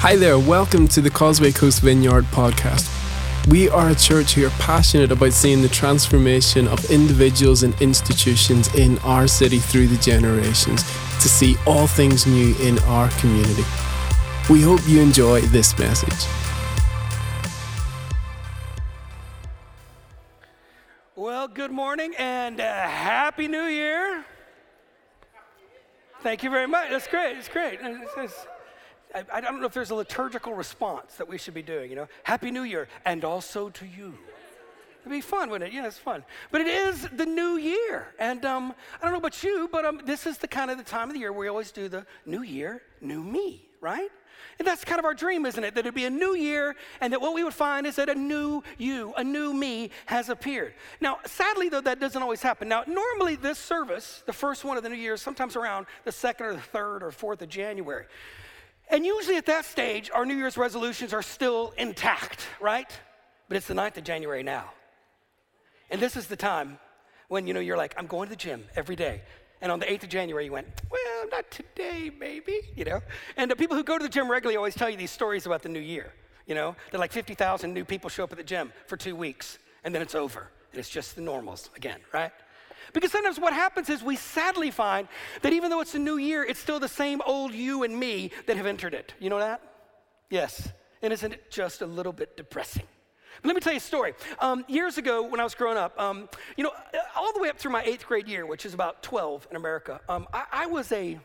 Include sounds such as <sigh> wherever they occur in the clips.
Hi there, welcome to the Causeway Coast Vineyard podcast. We are a church who are passionate about seeing the transformation of individuals and institutions in our city through the generations to see all things new in our community. We hope you enjoy this message. Well, good morning and uh, Happy New Year. Thank you very much. That's great. It's great. It's, it's, I, I don't know if there's a liturgical response that we should be doing, you know? Happy New Year, and also to you. It'd be fun, wouldn't it? Yeah, it's fun. But it is the new year. And um, I don't know about you, but um, this is the kind of the time of the year where we always do the new year, new me, right? And that's kind of our dream, isn't it? That it'd be a new year and that what we would find is that a new you, a new me has appeared. Now, sadly, though, that doesn't always happen. Now, normally this service, the first one of the new year, is sometimes around the second or the third or fourth of January. And usually at that stage, our New Year's resolutions are still intact, right? But it's the 9th of January now. And this is the time when, you know, you're like, I'm going to the gym every day. And on the 8th of January, you went, well, not today, maybe, you know? And the people who go to the gym regularly always tell you these stories about the new year, you know? That like 50,000 new people show up at the gym for two weeks, and then it's over. And it's just the normals again, right? Because sometimes what happens is we sadly find that even though it's a new year, it's still the same old you and me that have entered it. You know that? Yes. And isn't it just a little bit depressing? But let me tell you a story. Um, years ago, when I was growing up, um, you know, all the way up through my eighth grade year, which is about 12 in America, um, I, I, was a,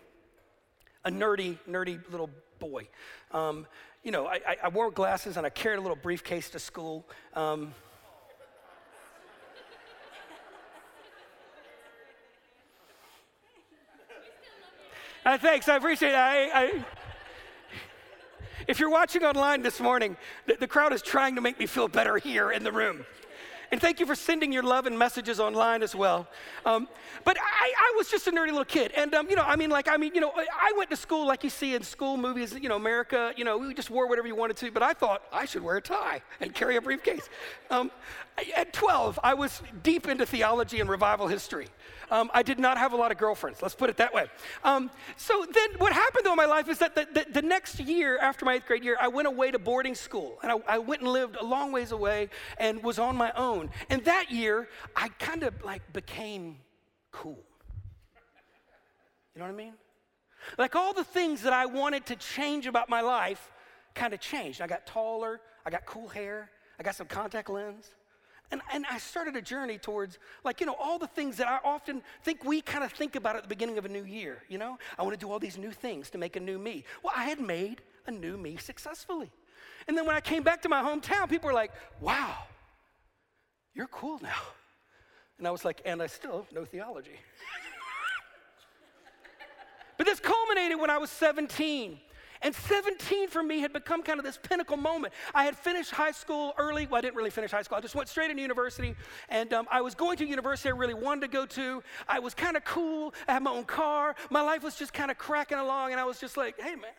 a nerdy, nerdy little boy. Um, you know, I, I, wore glasses and I carried a little briefcase to school. Uh, thanks, I appreciate it. I, I, if you're watching online this morning, the, the crowd is trying to make me feel better here in the room. And thank you for sending your love and messages online as well. Um, but I, I, was just a nerdy little kid. And, um, you know, I mean, like, I mean, you know, I went to school like you see in school movies, you know, America, you know, we just wore whatever you wanted to. But I thought I should wear a tie and carry a briefcase. Um, at 12, I was deep into theology and revival history. Um, I did not have a lot of girlfriends, let's put it that way. Um, so then what happened though in my life is that the, the, the, next year, after my eighth grade year, I went away to boarding school. And I, I went and lived a long ways away and was on my own. And that year, I kind of like became cool. You know what I mean? Like all the things that I wanted to change about my life kind of changed. I got taller, I got cool hair, I got some contact lens. And, and I started a journey towards, like, you know, all the things that I often think we kind of think about at the beginning of a new year. You know, I want to do all these new things to make a new me. Well, I had made a new me successfully. And then when I came back to my hometown, people were like, wow, you're cool now. And I was like, and I still know theology. <laughs> but this culminated when I was 17. And 17 for me had become kind of this pinnacle moment. I had finished high school early. Well, I didn't really finish high school. I just went straight into university. And um, I was going to university I really wanted to go to. I was kind of cool. I had my own car. My life was just kind of cracking along. And I was just like, hey, man,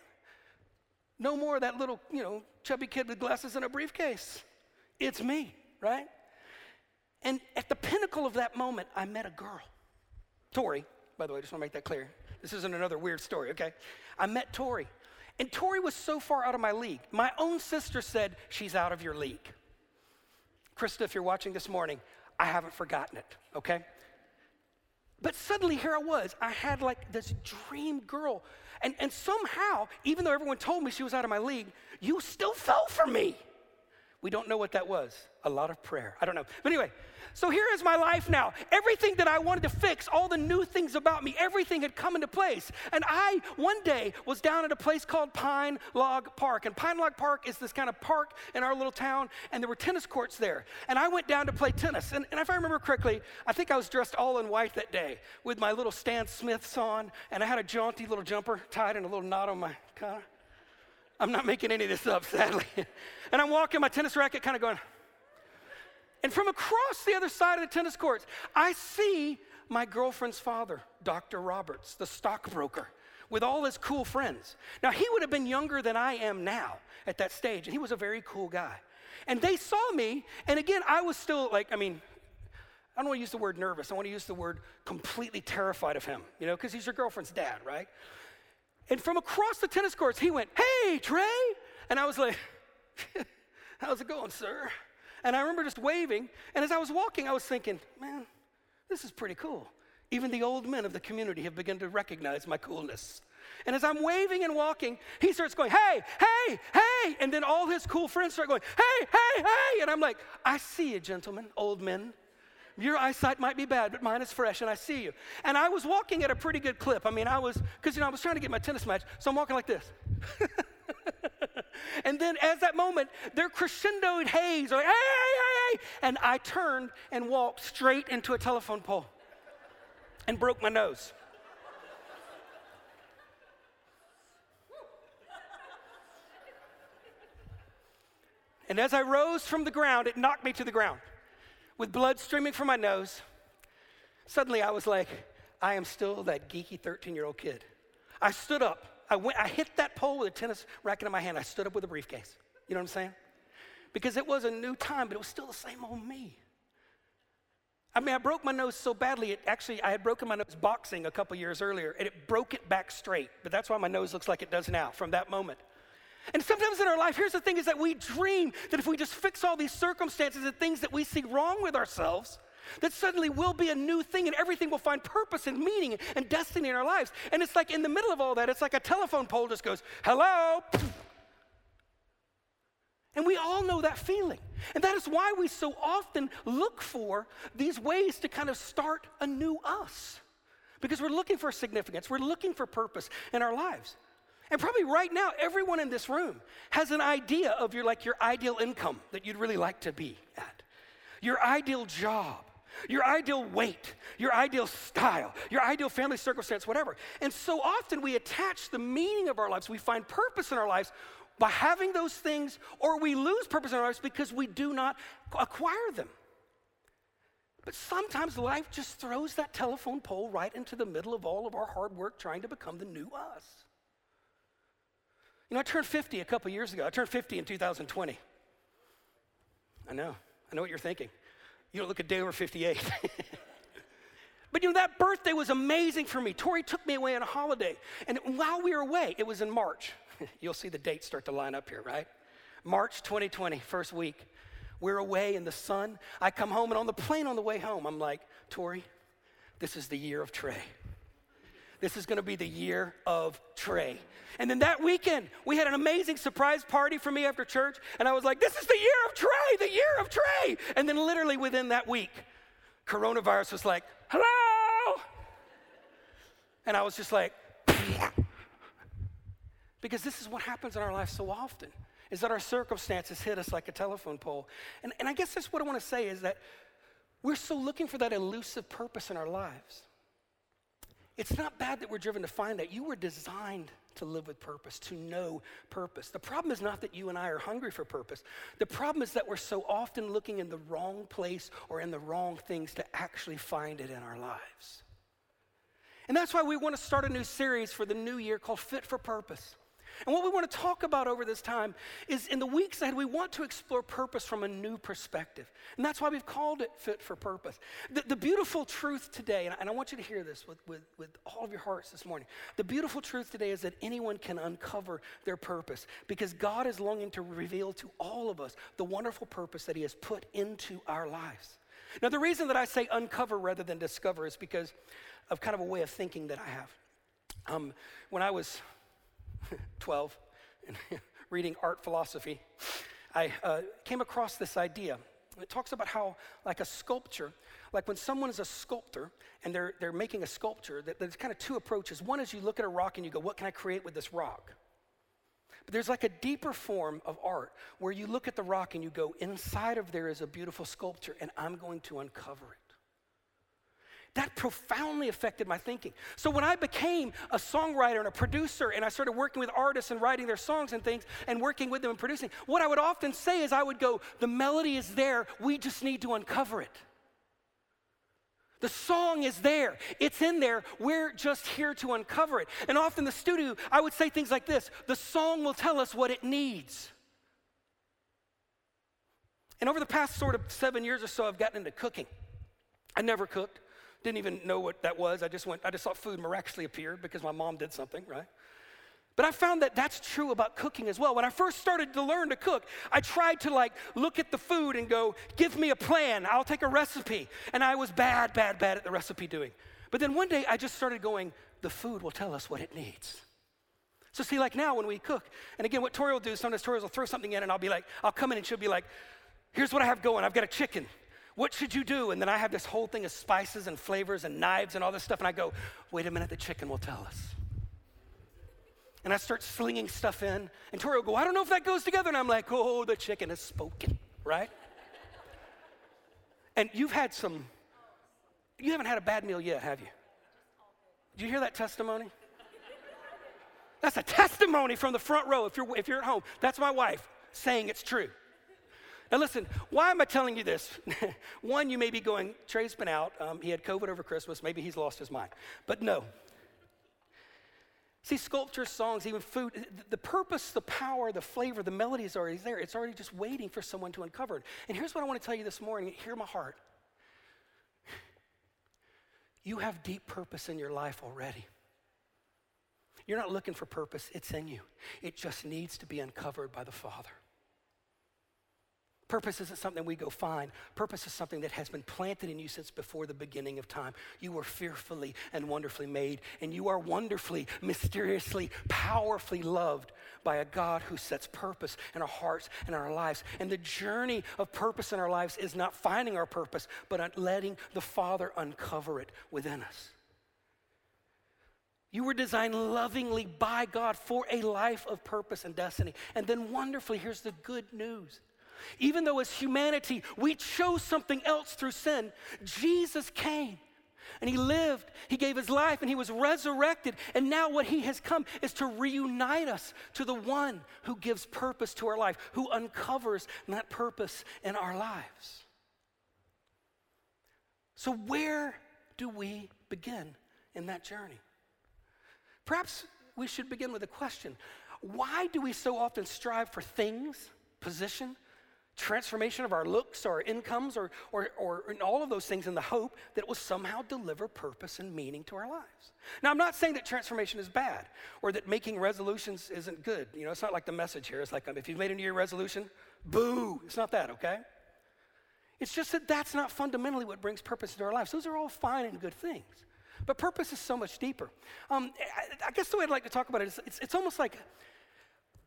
no more of that little, you know, chubby kid with glasses and a briefcase. It's me, right? And at the pinnacle of that moment, I met a girl. Tori, by the way, I just want to make that clear. This isn't another weird story, okay? I met Tori. And Tori was so far out of my league. My own sister said, She's out of your league. Krista, if you're watching this morning, I haven't forgotten it, okay? But suddenly here I was. I had like this dream girl. And, and somehow, even though everyone told me she was out of my league, you still fell for me. We don't know what that was. A lot of prayer. I don't know. But anyway, so here is my life now. Everything that I wanted to fix, all the new things about me, everything had come into place. And I, one day, was down at a place called Pine Log Park. And Pine Log Park is this kind of park in our little town, and there were tennis courts there. And I went down to play tennis. And, and if I remember correctly, I think I was dressed all in white that day with my little Stan Smiths on, and I had a jaunty little jumper tied and a little knot on my collar. I'm not making any of this up, sadly. <laughs> and I'm walking my tennis racket, kind of going, and from across the other side of the tennis courts, I see my girlfriend's father, Dr. Roberts, the stockbroker, with all his cool friends. Now, he would have been younger than I am now at that stage, and he was a very cool guy. And they saw me, and again, I was still like, I mean, I don't want to use the word nervous. I want to use the word completely terrified of him, you know, because he's your girlfriend's dad, right? And from across the tennis courts, he went, Hey, Tre, And I was like, <laughs> How's it going, sir? And I remember just waving. And as I was walking, I was thinking, Man, this is pretty cool. Even the old men of the community have begun to recognize my coolness. And as I'm waving and walking, he starts going, Hey, hey, hey. And then all his cool friends start going, Hey, hey, hey. And I'm like, I see you, gentlemen, old men. Your eyesight might be bad, but mine is fresh, and I see you. And I was walking at a pretty good clip. I mean, I was, because, you know, I was trying to get my tennis match, so I'm walking like this. <laughs> and then as that moment, they're crescendoed haze, like, hey, hey, hey, hey. And I turned and walked straight into a telephone pole and broke my nose. And as I rose from the ground, it knocked me to the ground with blood streaming from my nose. Suddenly I was like, I am still that geeky 13 year old kid. I stood up. I, went, I hit that pole with a tennis racket in my hand. I stood up with a briefcase. You know what I'm saying? Because it was a new time, but it was still the same old me. I mean, I broke my nose so badly, it actually, I had broken my nose boxing a couple years earlier, and it broke it back straight. But that's why my nose looks like it does now from that moment. And sometimes in our life, here's the thing is that we dream that if we just fix all these circumstances and things that we see wrong with ourselves, that suddenly will be a new thing and everything will find purpose and meaning and destiny in our lives. And it's like in the middle of all that, it's like a telephone pole just goes, hello. And we all know that feeling. And that is why we so often look for these ways to kind of start a new us. Because we're looking for significance, we're looking for purpose in our lives. And probably right now, everyone in this room has an idea of your like your ideal income that you'd really like to be at, your ideal job, your ideal weight, your ideal style, your ideal family circumstance, whatever. And so often we attach the meaning of our lives, we find purpose in our lives by having those things, or we lose purpose in our lives because we do not acquire them. But sometimes life just throws that telephone pole right into the middle of all of our hard work trying to become the new us. You know, I turned 50 a couple years ago. I turned 50 in 2020. I know. I know what you're thinking. You don't look a day over 58. <laughs> but you know, that birthday was amazing for me. Tori took me away on a holiday. And while we were away, it was in March. <laughs> You'll see the dates start to line up here, right? March 2020, first week. We're away in the sun. I come home, and on the plane on the way home, I'm like, Tori, this is the year of Tre. This is gonna be the year of Tre. And then that weekend, we had an amazing surprise party for me after church. And I was like, this is the year of Tre, the year of Tre. And then literally within that week, coronavirus was like, hello. And I was just like, <laughs> because this is what happens in our life so often is that our circumstances hit us like a telephone pole. And, and I guess that's what I want to say is that we're so looking for that elusive purpose in our lives. It's not bad that we're driven to find that. You were designed to live with purpose, to know purpose. The problem is not that you and I are hungry for purpose. The problem is that we're so often looking in the wrong place or in the wrong things to actually find it in our lives. And that's why we want to start a new series for the new year called Fit for Purpose. And what we want to talk about over this time is in the weeks ahead, we want to explore purpose from a new perspective. And that's why we've called it Fit for Purpose. The, the beautiful truth today, and I, and I, want you to hear this with, with, with all of your hearts this morning. The beautiful truth today is that anyone can uncover their purpose because God is longing to reveal to all of us the wonderful purpose that He has put into our lives. Now, the reason that I say uncover rather than discover is because of kind of a way of thinking that I have. Um, when I was <laughs> 12 and <laughs> reading art philosophy, I uh, came across this idea. It talks about how, like a sculpture, like when someone is a sculptor and they're, they're making a sculpture, that there's kind of two approaches. One is you look at a rock and you go, What can I create with this rock? But there's like a deeper form of art where you look at the rock and you go, Inside of there is a beautiful sculpture, and I'm going to uncover it. That profoundly affected my thinking. So when I became a songwriter and a producer and I started working with artists and writing their songs and things and working with them and producing, what I would often say is I would go, the melody is there, we just need to uncover it. The song is there. It's in there. We're just here to uncover it. And often the studio, I would say things like this the song will tell us what it needs. And over the past sort of seven years or so, I've gotten into cooking. I never cooked. Didn't even know what that was. I just went, I just saw food miraculously appear because my mom did something, right? But I found that that's true about cooking as well. When I first started to learn to cook, I tried to like look at the food and go, give me a plan. I'll take a recipe. And I was bad, bad, bad at the recipe doing. But then one day I just started going, the food will tell us what it needs. So see, like now when we cook, and again, what Tori will do, sometimes Tori will throw something in and I'll be like, I'll come in and she'll be like, here's what I have going. I've got a chicken. What should you do? And then I have this whole thing of spices and flavors and knives and all this stuff. And I go, wait a minute, the chicken will tell us and I start slinging stuff in. And Tori will go, I don't know if that goes together. And I'm like, oh, the chicken has spoken, right? and you've had some, you haven't had a bad meal yet, have you? Did you hear that testimony? That's a testimony from the front row if you're, if you're at home. That's my wife saying it's true. Now, listen, why am I telling you this? <laughs> One, you may be going, Tre's been out. Um, he had COVID over Christmas. Maybe he's lost his mind. But no, See, sculpture, songs, even food, the purpose, the power, the flavor, the melody is already there. It's already just waiting for someone to uncover it. And here's what I want to tell you this morning hear my heart. You have deep purpose in your life already. You're not looking for purpose, it's in you. It just needs to be uncovered by the Father. Purpose isn't something we go find. Purpose is something that has been planted in you since before the beginning of time. You were fearfully and wonderfully made, and you are wonderfully, mysteriously, powerfully loved by a God who sets purpose in our hearts and our lives. And the journey of purpose in our lives is not finding our purpose, but letting the Father uncover it within us. You were designed lovingly by God for a life of purpose and destiny. And then, wonderfully, here's the good news even though as humanity we chose something else through sin, Jesus came and he lived, he gave his life, and he was resurrected. And now, what he has come is to reunite us to the one who gives purpose to our life, who uncovers that purpose in our lives. So, where do we begin in that journey? Perhaps we should begin with a question Why do we so often strive for things, position, transformation of our looks, our incomes, or, or, or all of those things in the hope that will somehow deliver purpose and meaning to our lives. Now, I'm not saying that transformation is bad or that making resolutions isn't good. You know, it's not like the message here. It's like if you've made a New Year resolution, boo. It's not that, okay? It's just that that's not fundamentally what brings purpose into our lives. Those are all fine and good things. But purpose is so much deeper. Um, I, I, guess the way I'd like to talk about it is it's, it's almost like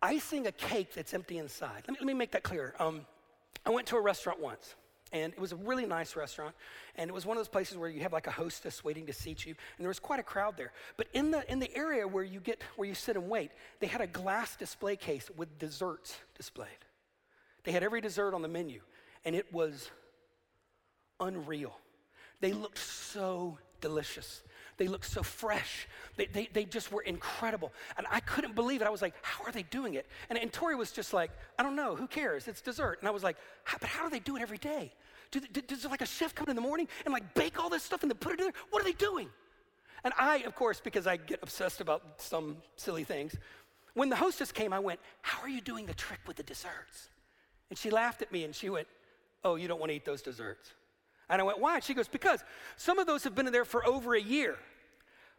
icing a cake that's empty inside. Let me, let me make that clear. Um, I went to a restaurant once, and it was a really nice restaurant, and it was one of those places where you have like a hostess waiting to seat you, and there was quite a crowd there. But in the in the area where you get where you sit and wait, they had a glass display case with desserts displayed. They had every dessert on the menu, and it was unreal. They looked so delicious. They looked so fresh. They, they, they just were incredible. And I couldn't believe it. I was like, how are they doing it? And, and Tori was just like, I don't know. Who cares? It's dessert. And I was like, but how do they do it every day? Do, do, does like a chef come in the morning and like bake all this stuff and then put it in there? What are they doing? And I, of course, because I get obsessed about some silly things, when the hostess came, I went, How are you doing the trick with the desserts? And she laughed at me and she went, Oh, you don't want to eat those desserts. And I went, Why? She goes, Because some of those have been in there for over a year.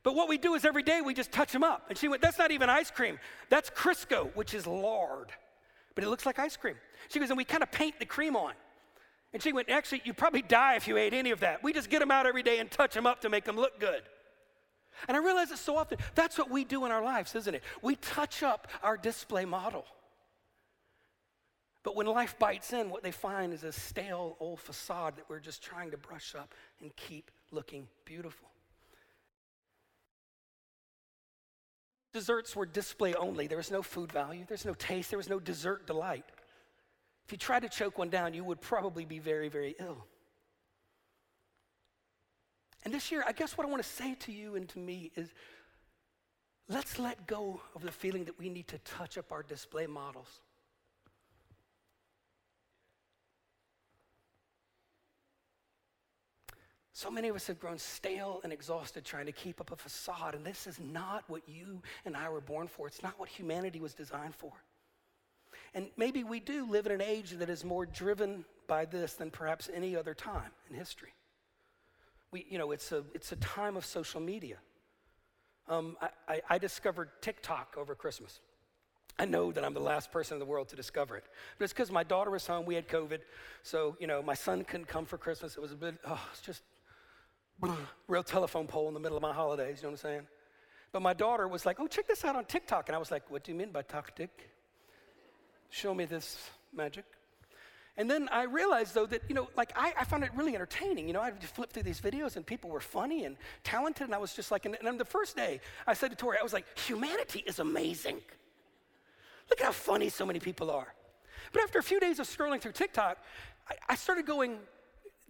But what we do is every day we just touch them up. And she went, That's not even ice cream. That's Crisco, which is lard. But it looks like ice cream. She goes, And we kind of paint the cream on. And she went, Actually, you'd probably die if you ate any of that. We just get them out every day and touch them up to make them look good. And I realize it so often that's what we do in our lives, isn't it? We touch up our display model. But when life bites in, what they find is a stale old facade that we're just trying to brush up and keep looking beautiful. Desserts were display only. There was no food value, there's no taste, there was no dessert delight. If you tried to choke one down, you would probably be very, very ill. And this year, I guess what I want to say to you and to me is let's let go of the feeling that we need to touch up our display models. So many of us have grown stale and exhausted trying to keep up a facade, and this is not what you and I were born for. It's not what humanity was designed for. And maybe we do live in an age that is more driven by this than perhaps any other time in history. We, you know, it's a, it's a time of social media. um, I, I, I discovered TikTok over Christmas. I know that I'm the last person in the world to discover it. But it's because my daughter was home, we had COVID. So, you know, my son couldn't come for Christmas. It was a bit, oh, it's just real telephone pole in the middle of my holidays, you know what I'm saying? But my daughter was like, oh, check this out on TikTok. And I was like, what do you mean by TikTok? Show me this magic. And then I realized, though, that, you know, like I, I found it really entertaining. You know, I'd flip through these videos and people were funny and talented. And I was just like, and, and the first day, I said to Tori, I was like, humanity is amazing. Look at how funny so many people are. But after a few days of scrolling through TikTok, I, I started going,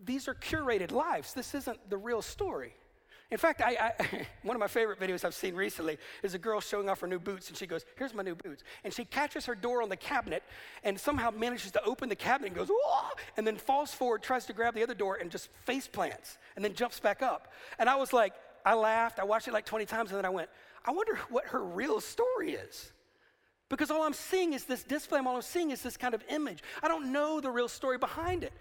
these are curated lives. This isn't the real story. In fact, I, I, <laughs> one of my favorite videos I've seen recently is a girl showing off her new boots, and she goes, Here's my new boots. And she catches her door on the cabinet and somehow manages to open the cabinet and goes, Whoa! and then falls forward, tries to grab the other door, and just face plants, and then jumps back up. And I was like, I laughed, I watched it like 20 times, and then I went, I wonder what her real story is. Because all I'm seeing is this display, all I'm seeing is this kind of image. I don't know the real story behind it.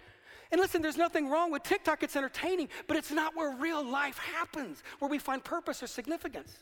And listen, there's nothing wrong with TikTok, it's entertaining, but it's not where real life happens, where we find purpose or significance.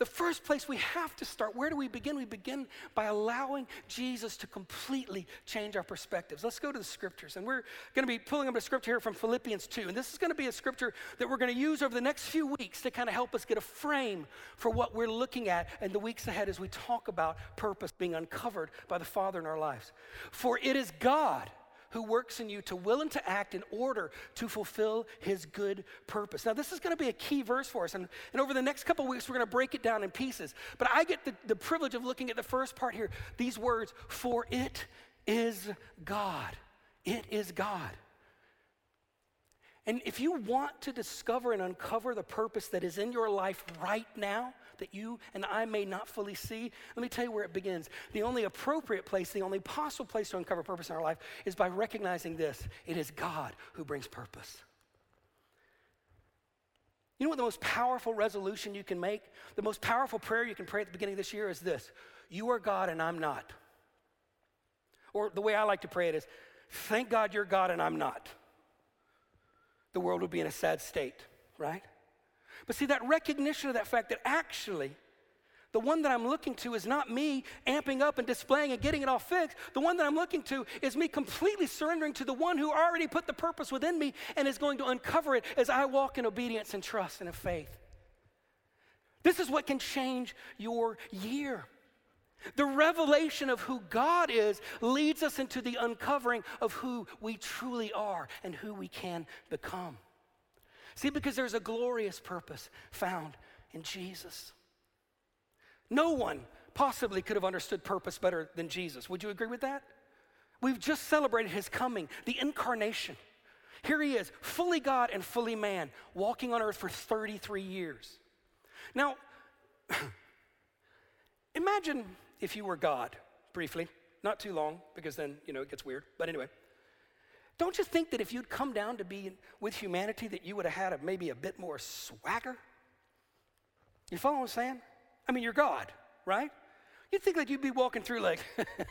The first place we have to start, where do we begin? We begin by allowing Jesus to completely change our perspectives. Let's go to the scriptures. And we're going to be pulling up a scripture here from Philippians 2. And this is going to be a scripture that we're going to use over the next few weeks to kind of help us get a frame for what we're looking at in the weeks ahead as we talk about purpose being uncovered by the Father in our lives. For it is God who works in you to will and to act in order to fulfill his good purpose. Now, this is going to be a key verse for us. And, and over the next couple weeks, we're going to break it down in pieces. But I get the, the privilege of looking at the first part here these words, for it is God. It is God. And if you want to discover and uncover the purpose that is in your life right now, that you and I may not fully see, let me tell you where it begins. The only appropriate place, the only possible place to uncover purpose in our life is by recognizing this it is God who brings purpose. You know what the most powerful resolution you can make? The most powerful prayer you can pray at the beginning of this year is this You are God and I'm not. Or the way I like to pray it is Thank God you're God and I'm not. The world would be in a sad state, right? But see, that recognition of that fact that actually, the one that I'm looking to is not me amping up and displaying and getting it all fixed. The one that I'm looking to is me completely surrendering to the one who already put the purpose within me and is going to uncover it as I walk in obedience and trust and in faith. This is what can change your year. The revelation of who God is leads us into the uncovering of who we truly are and who we can become. See, because there's a glorious purpose found in Jesus. No one possibly could have understood purpose better than Jesus. Would you agree with that? We've just celebrated his coming, the incarnation. Here he is, fully God and fully man, walking on earth for 33 years. Now, <clears throat> imagine if you were God, briefly, not too long, because then, you know, it gets weird. But anyway, don't you think that if you'd come down to be with humanity, that you would have had a, maybe a bit more swagger? You follow what I'm saying? I mean, you're God, right? You'd think that you'd be walking through like,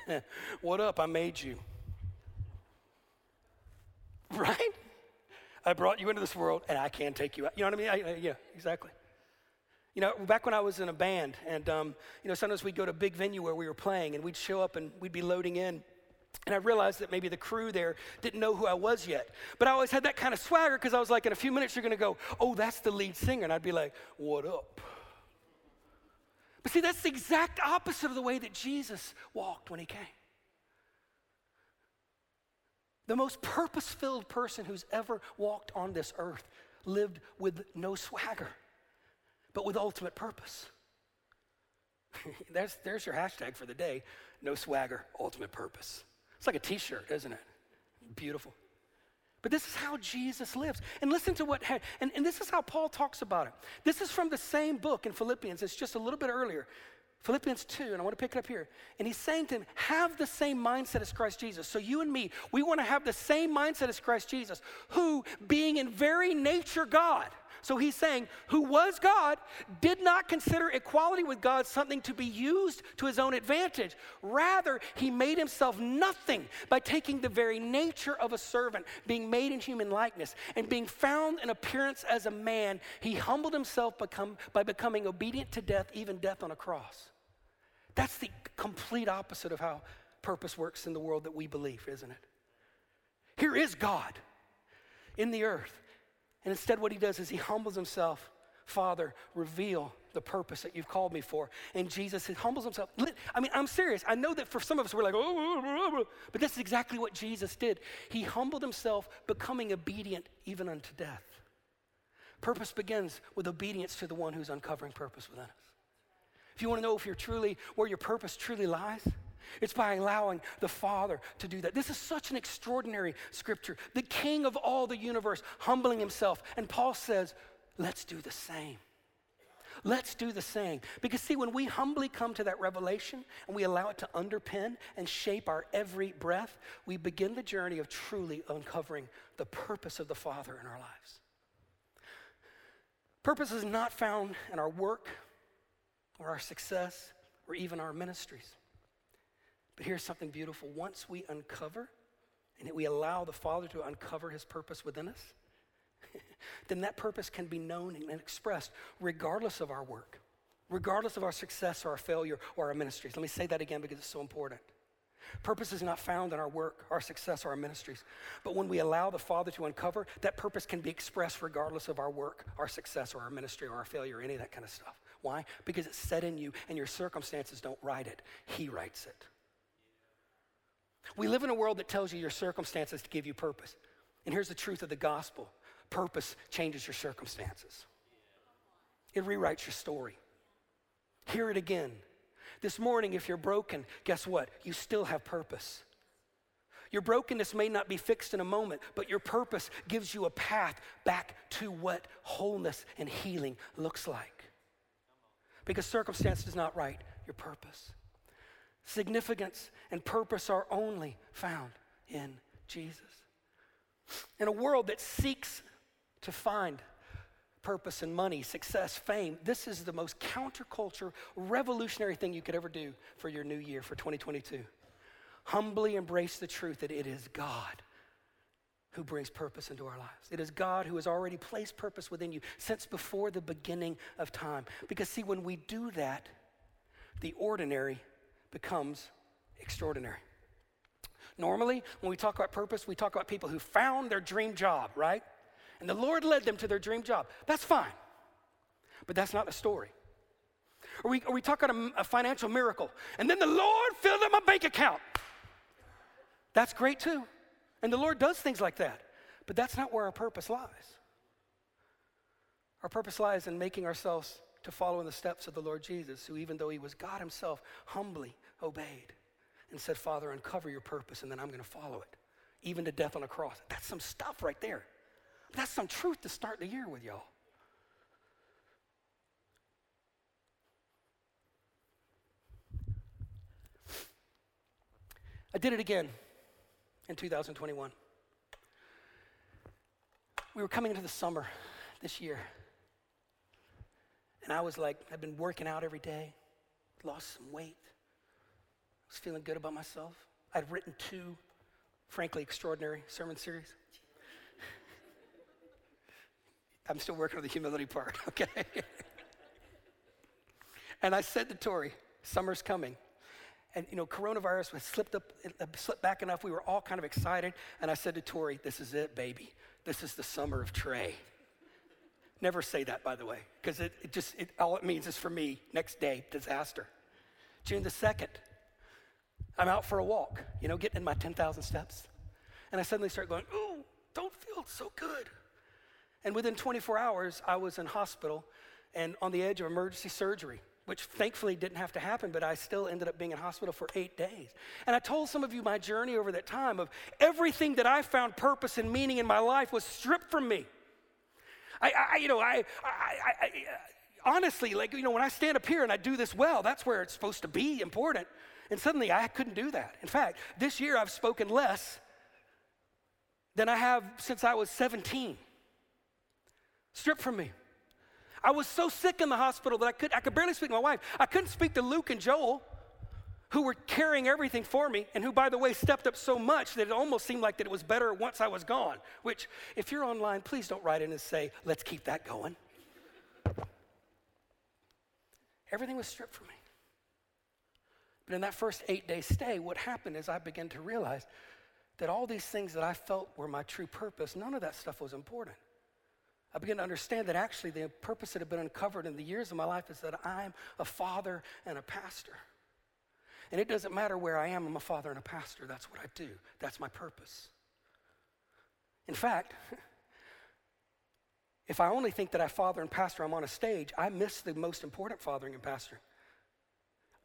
<laughs> what up? I made you. <laughs> Right? I brought you into this world and I can't take you out. You know what I mean? I, I, yeah, exactly. You know, back when I was in a band, and um, you know, sometimes we'd go to a big venue where we were playing, and we'd show up and we'd be loading in, and I realized that maybe the crew there didn't know who I was yet. But I always had that kind of swagger because I was like, in a few minutes, you're going to go, oh, that's the lead singer. And I'd be like, what up? But see, that's the exact opposite of the way that Jesus walked when he came. The most purpose filled person who's ever walked on this earth lived with no swagger, but with ultimate purpose. <laughs> there's, there's your hashtag for the day no swagger, ultimate purpose. It's like a t shirt, isn't it? Beautiful. But this is how Jesus lives. And listen to what, and, and this is how Paul talks about it. This is from the same book in Philippians, it's just a little bit earlier. Philippians 2, and I want to pick it up here. And he's saying to him, have the same mindset as Christ Jesus. So you and me, we want to have the same mindset as Christ Jesus, who, being in very nature God, So he's saying, who was God, did not consider equality with God something to be used to his own advantage. Rather, he made himself nothing by taking the very nature of a servant, being made in human likeness, and being found in appearance as a man. He humbled himself become, by becoming obedient to death, even death on a cross. That's the complete opposite of how purpose works in the world that we believe, isn't it? Here is God in the earth. And instead, what he does is he humbles himself. Father, reveal the purpose that you've called me for. And Jesus he humbles himself. I mean, I'm serious. I know that for some of us, we're like, oh, oh, oh, oh but this is exactly what Jesus did. He humbled himself, becoming obedient even unto death. Purpose begins with obedience to the one who's uncovering purpose within us. If you want to know if you're truly where your purpose truly lies, it's by allowing the Father to do that. This is such an extraordinary scripture. The King of all the universe humbling himself. And Paul says, let's do the same. Let's do the same. Because, see, when we humbly come to that revelation and we allow it to underpin and shape our every breath, we begin the journey of truly uncovering the purpose of the Father in our lives. Purpose is not found in our work or our success or even our ministries. But here's something beautiful. Once we uncover and we allow the Father to uncover his purpose within us, <laughs> then that purpose can be known and expressed regardless of our work, regardless of our success or our failure or our ministries. Let me say that again because it's so important. Purpose is not found in our work, our success, or our ministries. But when we allow the Father to uncover, that purpose can be expressed regardless of our work, our success, or our ministry, or our failure, or any of that kind of stuff. Why? Because it's set in you, and your circumstances don't write it, He writes it. We live in a world that tells you your circumstances to give you purpose. And here's the truth of the gospel purpose changes your circumstances, it rewrites your story. Hear it again. This morning, if you're broken, guess what? You still have purpose. Your brokenness may not be fixed in a moment, but your purpose gives you a path back to what wholeness and healing looks like. Because circumstance does not write your purpose. Significance and purpose are only found in Jesus. In a world that seeks to find purpose and money, success, fame, this is the most counterculture, revolutionary thing you could ever do for your new year, for 2022. Humbly embrace the truth that it is God who brings purpose into our lives. It is God who has already placed purpose within you since before the beginning of time. Because, see, when we do that, the ordinary becomes extraordinary. Normally, when we talk about purpose, we talk about people who found their dream job, right? And the Lord led them to their dream job. That's fine. But that's not the story. Or we, or we talk about a, a financial miracle, and then the Lord filled up my bank account. That's great too. And the Lord does things like that. But that's not where our purpose lies. Our purpose lies in making ourselves to follow in the steps of the Lord Jesus, who, even though he was God himself, humbly obeyed and said, Father, uncover your purpose, and then I'm going to follow it, even to death on a cross. That's some stuff right there. That's some truth to start the year with, y'all. I did it again in 2021. We were coming into the summer this year. And I was like, I've been working out every day, lost some weight, I was feeling good about myself. I'd written two, frankly, extraordinary sermon series. <laughs> I'm still working on the humility part, <laughs> okay? and I said to Tori, summer's coming. And you know, coronavirus was slipped up, uh, slipped back enough. We were all kind of excited. And I said to Tori, this is it, baby. This is the summer of Tre. Never say that, by the way, because it, it, just, it, all it means is for me, next day, disaster. June the 2nd, I'm out for a walk, you know, getting in my 10,000 steps. And I suddenly start going, ooh, don't feel so good. And within 24 hours, I was in hospital and on the edge of emergency surgery, which thankfully didn't have to happen, but I still ended up being in hospital for eight days. And I told some of you my journey over that time of everything that I found purpose and meaning in my life was stripped from me. I, I you know, I, I, I, honestly, like, you know, when I stand up here and I do this well, that's where it's supposed to be important. And suddenly I couldn't do that. In fact, this year I've spoken less than I have since I was 17. stripped from me. I was so sick in the hospital that I could, I could barely speak to my wife. I couldn't speak to Luke and Joel, who were carrying everything for me, and who, by the way, stepped up so much that it almost seemed like that it was better once I was gone. Which, if you're online, please don't write in and say, let's keep that going. Everything was stripped from me. But in that first eight day stay, what happened is I began to realize that all these things that I felt were my true purpose, none of that stuff was important. I began to understand that actually the purpose that had been uncovered in the years of my life is that I'm a father and a pastor. And it doesn't matter where I am, I'm a father and a pastor. That's what I do, that's my purpose. In fact, <laughs> if I only think that I father and pastor, I'm on a stage, I miss the most important fathering and pastoring.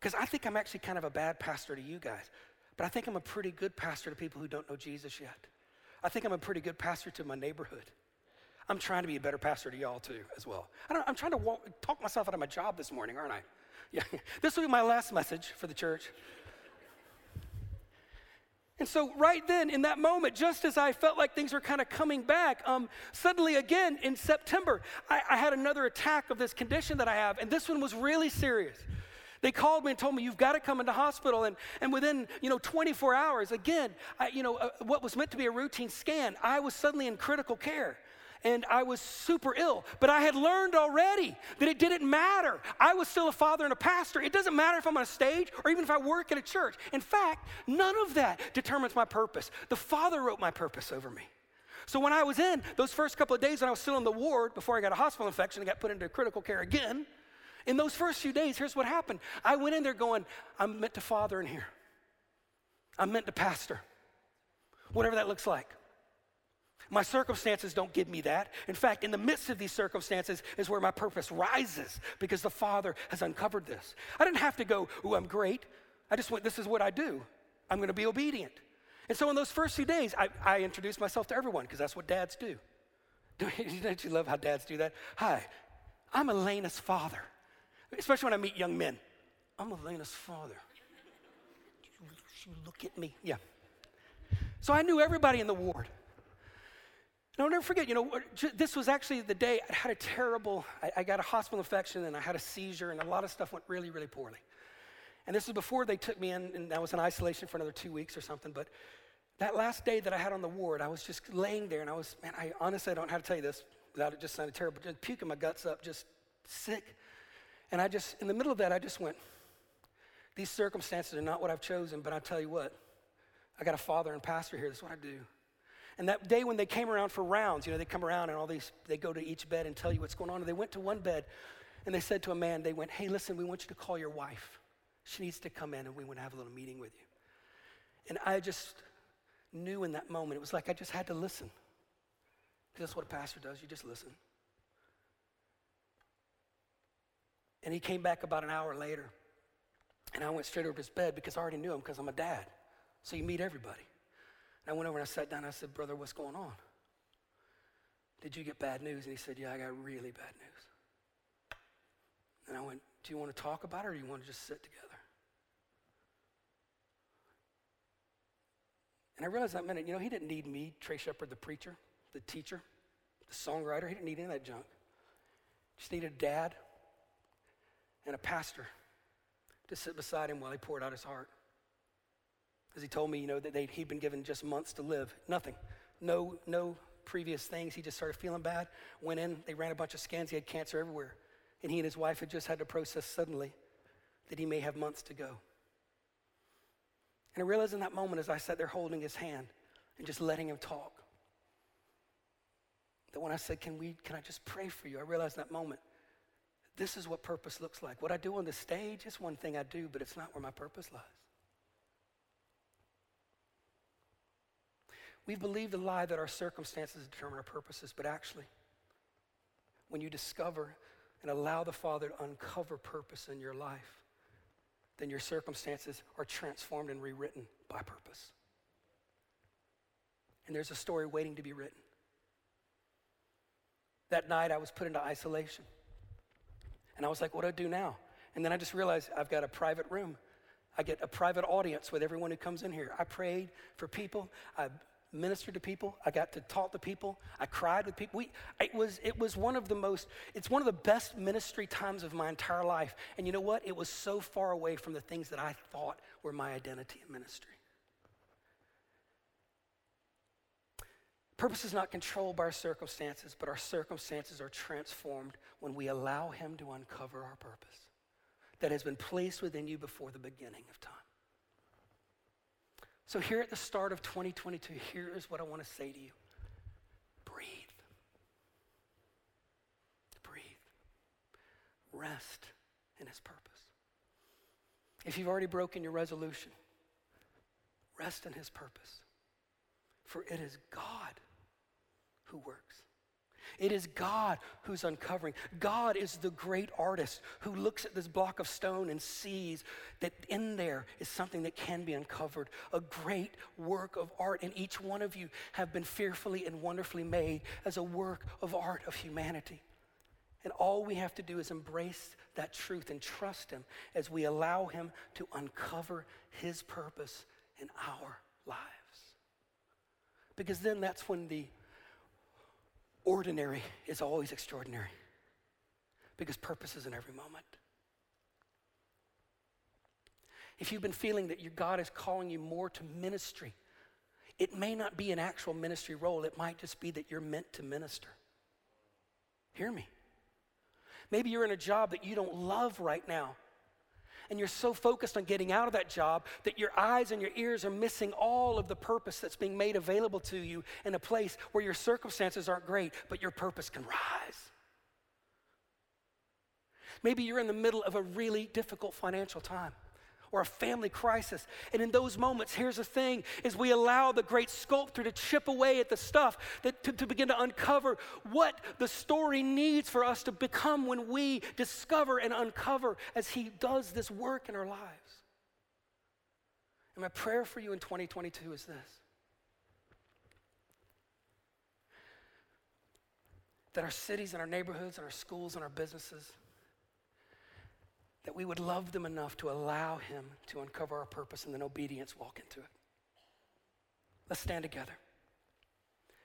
Because I think I'm actually kind of a bad pastor to you guys, but I think I'm a pretty good pastor to people who don't know Jesus yet. I think I'm a pretty good pastor to my neighborhood. I'm trying to be a better pastor to y'all too, as well. I am trying to walk, talk myself out of my job this morning, aren't I? Yeah, <laughs> this will be my last message for the church. And so, right then, in that moment, just as I felt like things were kind of coming back, um, suddenly again in September, I, I had another attack of this condition that I have, and this one was really serious. They called me and told me, you've got to come into hospital. And, and within, you know, 24 hours, again, I, you know, uh, what was meant to be a routine scan, I was suddenly in critical care and I was super ill. But I had learned already that it didn't matter. I was still a father and a pastor. It doesn't matter if I'm on a stage or even if I work at a church. In fact, none of that determines my purpose. The Father wrote my purpose over me. So when I was in those first couple of days when I was still in the ward before I got a hospital infection and got put into critical care again, in those first few days, here's what happened. I went in there going, I'm meant to father in here. I'm meant to pastor. Whatever that looks like. My circumstances don't give me that. In fact, in the midst of these circumstances is where my purpose rises because the Father has uncovered this. I didn't have to go, oh, I'm great. I just went, This is what I do. I'm going to be obedient. And so in those first few days, I, I introduced myself to everyone because that's what dads do. <laughs> Don't you love how dads do that? Hi, I'm Elena's father. Especially when I meet young men. I'm Elena's father. You <laughs> look at me. Yeah. So I knew everybody in the ward. And I'll never forget, you know, this was actually the day I had a terrible, I, I, got a hospital infection and I had a seizure and a lot of stuff went really, really poorly. And this was before they took me in and I was in isolation for another two weeks or something. But that last day that I had on the ward, I was just laying there and I was, man, I honestly I don't know how to tell you this without it just sounding terrible, just puking my guts up, just sick. And I just, in the middle of that, I just went, these circumstances are not what I've chosen, but I tell you what, I got a father and pastor here, that's what I do. And that day when they came around for rounds, you know, they come around and all these, they go to each bed and tell you what's going on. And they went to one bed and they said to a man, they went, hey, listen, we want you to call your wife. She needs to come in and we want to have a little meeting with you. And I just knew in that moment, it was like I just had to listen. Because that's what a pastor does, you just listen. And he came back about an hour later. And I went straight over his bed because I already knew him because I'm a dad. So you meet everybody. And I went over and I sat down and I said, Brother, what's going on? Did you get bad news? And he said, Yeah, I got really bad news. And I went, Do you want to talk about it or do you want to just sit together? And I realized that minute, you know, he didn't need me, Tre Sheppard, the preacher, the teacher, the songwriter. He didn't need any of that junk. Just needed a dad and a pastor to sit beside him while he poured out his heart. Because he told me, you know, that he'd been given just months to live. Nothing. No, no previous things. He just started feeling bad. Went in, they ran a bunch of scans. He had cancer everywhere. And he and his wife had just had to process suddenly that he may have months to go. And I realized in that moment as I sat there holding his hand and just letting him talk, that when I said, Can we can I just pray for you? I realized in that moment, this is what purpose looks like. What I do on the stage is one thing I do, but it's not where my purpose lies. We've believed the lie that our circumstances determine our purposes, but actually, when you discover and allow the Father to uncover purpose in your life, then your circumstances are transformed and rewritten by purpose. And there's a story waiting to be written. That night, I was put into isolation. And I was like, what do I do now? And then I just realized I've got a private room. I get a private audience with everyone who comes in here. I prayed for people. I ministered to people. I got to talk to people. I cried with people. We, it, was, it was one of the most, it's one of the best ministry times of my entire life. And you know what? It was so far away from the things that I thought were my identity in ministry. Purpose is not controlled by our circumstances, but our circumstances are transformed when we allow Him to uncover our purpose that has been placed within you before the beginning of time. So, here at the start of 2022, here is what I want to say to you breathe. Breathe. Rest in His purpose. If you've already broken your resolution, rest in His purpose. For it is God who works. It is God who's uncovering. God is the great artist who looks at this block of stone and sees that in there is something that can be uncovered. A great work of art. And each one of you have been fearfully and wonderfully made as a work of art of humanity. And all we have to do is embrace that truth and trust Him as we allow Him to uncover His purpose in our lives. Because then that's when the ordinary is always extraordinary because purpose is in every moment. If you've been feeling that your God is calling you more to ministry, it may not be an actual ministry role, it might just be that you're meant to minister. Hear me. Maybe you're in a job that you don't love right now, and you're so focused on getting out of that job that your eyes and your ears are missing all of the purpose that's being made available to you in a place where your circumstances aren't great, but your purpose can rise. Maybe you're in the middle of a really difficult financial time or a family crisis. And in those moments, here's the thing is we allow the great sculptor to chip away at the stuff that to, to begin to uncover what the story needs for us to become when we discover and uncover as he does this work in our lives. And my prayer for you in 2022 is this. That our cities and our neighborhoods and our schools and our businesses that we would love them enough to allow Him to uncover our purpose and then obedience walk into it. Let's stand together.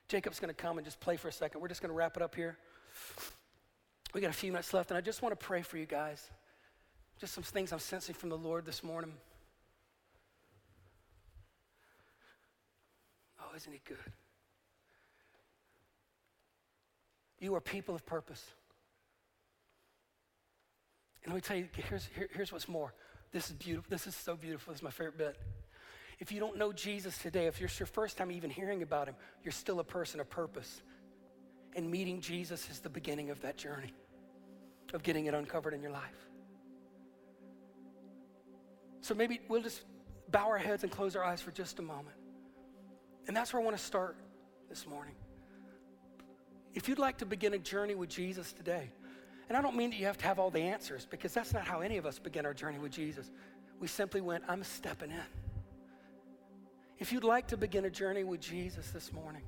Jacob's going to come and just play for a second. We're just going to wrap it up here. We got a few minutes left, and I just want to pray for you guys. Just some things I'm sensing from the Lord this morning. Oh, isn't He good? You are people of purpose. Let me tell you, here's, here, here's what's more. This is beautiful. This is so beautiful. This is my favorite bit. If you don't know Jesus today, if it's your first time even hearing about him, you're still a person of purpose. And meeting Jesus is the beginning of that journey, of getting it uncovered in your life. So maybe we'll just bow our heads and close our eyes for just a moment. And that's where I want to start this morning. If you'd like to begin a journey with Jesus today, and I don't mean that you have to have all the answers because that's not how any of us begin our journey with Jesus. We simply went, I'm stepping in. If you'd like to begin a journey with Jesus this morning,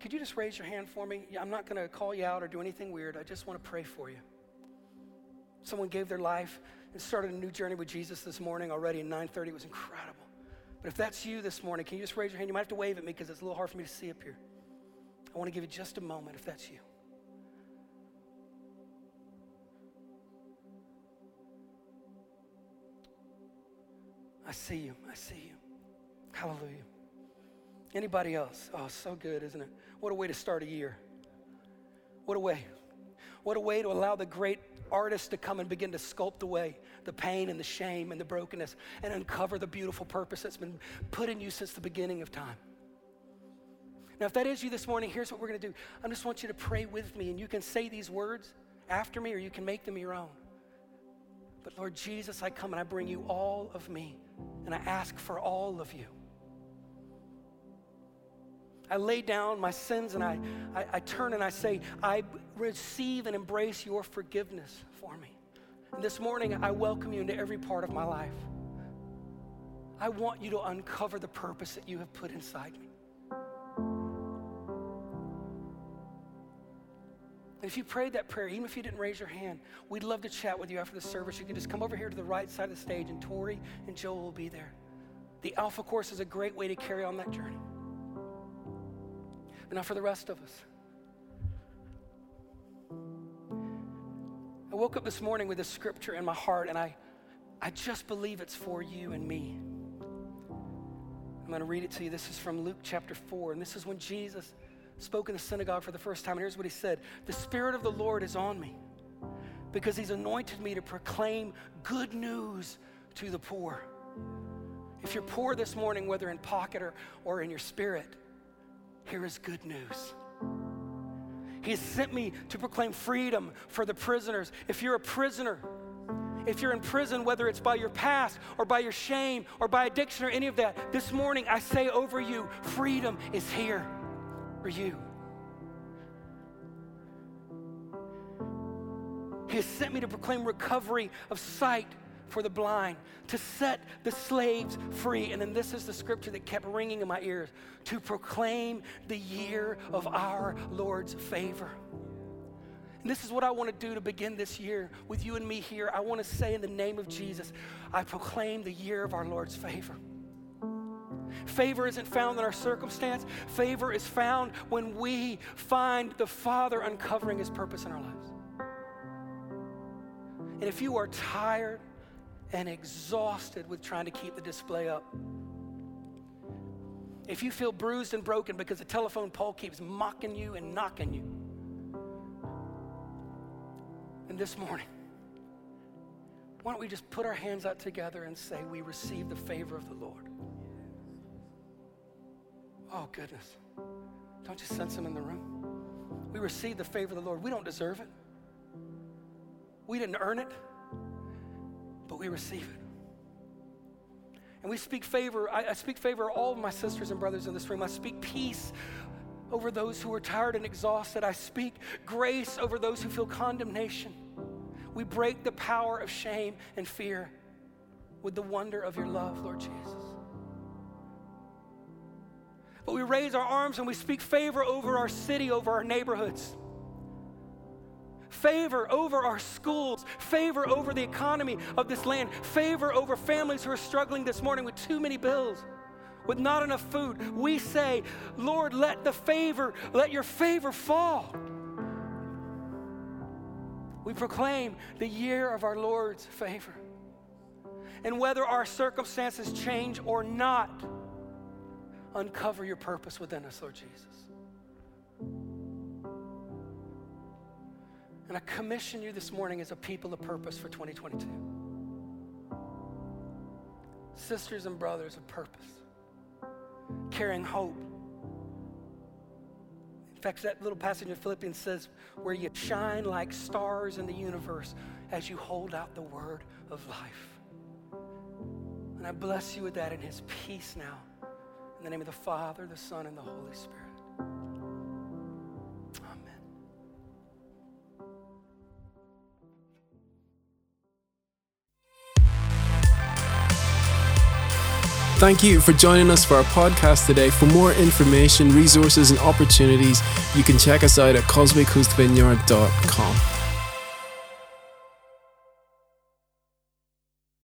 could you just raise your hand for me? I'm not going to call you out or do anything weird. I just want to pray for you. Someone gave their life and started a new journey with Jesus this morning already at 9:30. It was incredible. But if that's you this morning, can you just raise your hand? You might have to wave at me because it's a little hard for me to see up here. I want to give you just a moment if that's you. I see you. I see you. Hallelujah. Anybody else? Oh, so good, isn't it? What a way to start a year. What a way. What a way to allow the great artist to come and begin to sculpt away the pain and the shame and the brokenness and uncover the beautiful purpose that's been put in you since the beginning of time. Now, if that is you this morning, here's what we're going to do. I just want you to pray with me, and you can say these words after me, or you can make them your own. But Lord Jesus, I come and I bring you all of me, and I ask for all of you. I lay down my sins and I, I, I, turn and I say, I receive and embrace your forgiveness for me. And this morning, I welcome you into every part of my life. I want you to uncover the purpose that you have put inside me. If you prayed that prayer, even if you didn't raise your hand, we'd love to chat with you after the service. You can just come over here to the right side of the stage, and Tori and Joel will be there. The Alpha course is a great way to carry on that journey. but not for the rest of us. I woke up this morning with a scripture in my heart, and I, I just believe it's for you and me. I'm going to read it to you. This is from Luke chapter 4, and this is when Jesus spoke in the synagogue for the first time. And here's what he said The Spirit of the Lord is on me because he's anointed me to proclaim good news to the poor. If you're poor this morning, whether in pocket or, or in your spirit, here is good news. He has sent me to proclaim freedom for the prisoners. If you're a prisoner, if you're in prison, whether it's by your past or by your shame or by addiction or any of that, this morning I say over you freedom is here for you. He has sent me to proclaim recovery of sight for the blind, to set the slaves free. And then this is the scripture that kept ringing in my ears to proclaim the year of our Lord's favor. And this is what I want to do to begin this year with you and me here. I want to say in the name of Jesus, I proclaim the year of our Lord's favor. Favor isn't found in our circumstance. Favor is found when we find the Father uncovering His purpose in our lives. And if you are tired and exhausted with trying to keep the display up, if you feel bruised and broken because the telephone pole keeps mocking you and knocking you, and this morning, why don't we just put our hands out together and say, We receive the favor of the Lord? Oh, goodness. Don't you sense Him in the room? We receive the favor of the Lord. We don't deserve it, we didn't earn it, but we receive it. And we speak favor. I, I speak favor all of my sisters and brothers in this room. I speak peace over those who are tired and exhausted. I speak grace over those who feel condemnation. We break the power of shame and fear with the wonder of your love, Lord Jesus. But we raise our arms and we speak favor over our city, over our neighborhoods. Favor over our schools, favor over the economy of this land, favor over families who are struggling this morning with too many bills with not enough food, we say, Lord, let the favor, let your favor fall. We proclaim the year of our Lord's favor. And whether our circumstances change or not, uncover your purpose within us, Lord Jesus. And I commission you this morning as a people of purpose for 2022. Sisters and brothers of purpose carrying hope. In fact, that little passage in Philippians says, where you shine like stars in the universe as you hold out the word of life. And I bless you with that in his peace now. In the name of the Father, the Son, and the Holy Spirit. Amen. Thank you for joining us for our podcast today. For more information, resources, and opportunities, you can check us out at causewaycoastvineyard.com.